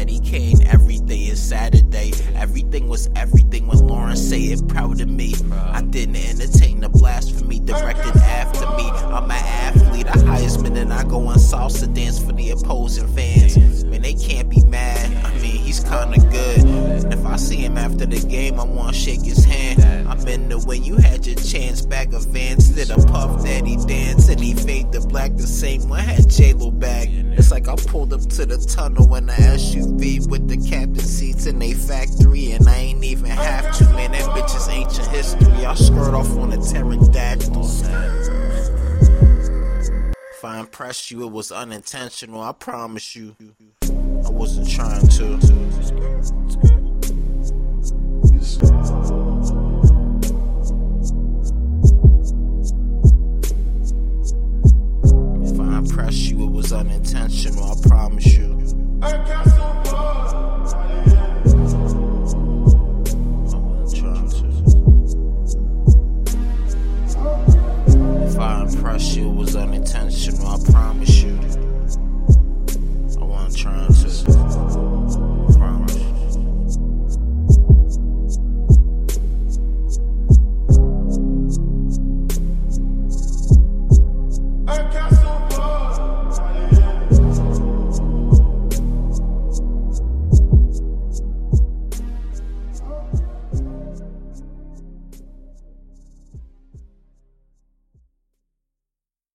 Daddy Kane. Every day is Saturday. Everything was everything when Lauren say it proud of me. I didn't entertain the blasphemy directed after me. I'm an athlete, a Heisman, and I go on salsa dance for the opposing fans. Man, they can't be mad. I mean, he's kinda good. After the game, I wanna shake his hand. I'm in the way you had your chance. Bag of Vans, did a puff daddy dance, and he fade the black the same one had J Lo back. It's like I pulled up to the tunnel in the SUV with the captain seats in a factory, and I ain't even have to. Man, that bitch is ancient history. I skirt off on a pterodactyl. If I impressed you, it was unintentional. I promise you, I wasn't trying to. If I impress you, it was unintentional, I promise you. I'm some. If I impress you, it was unintentional, I promise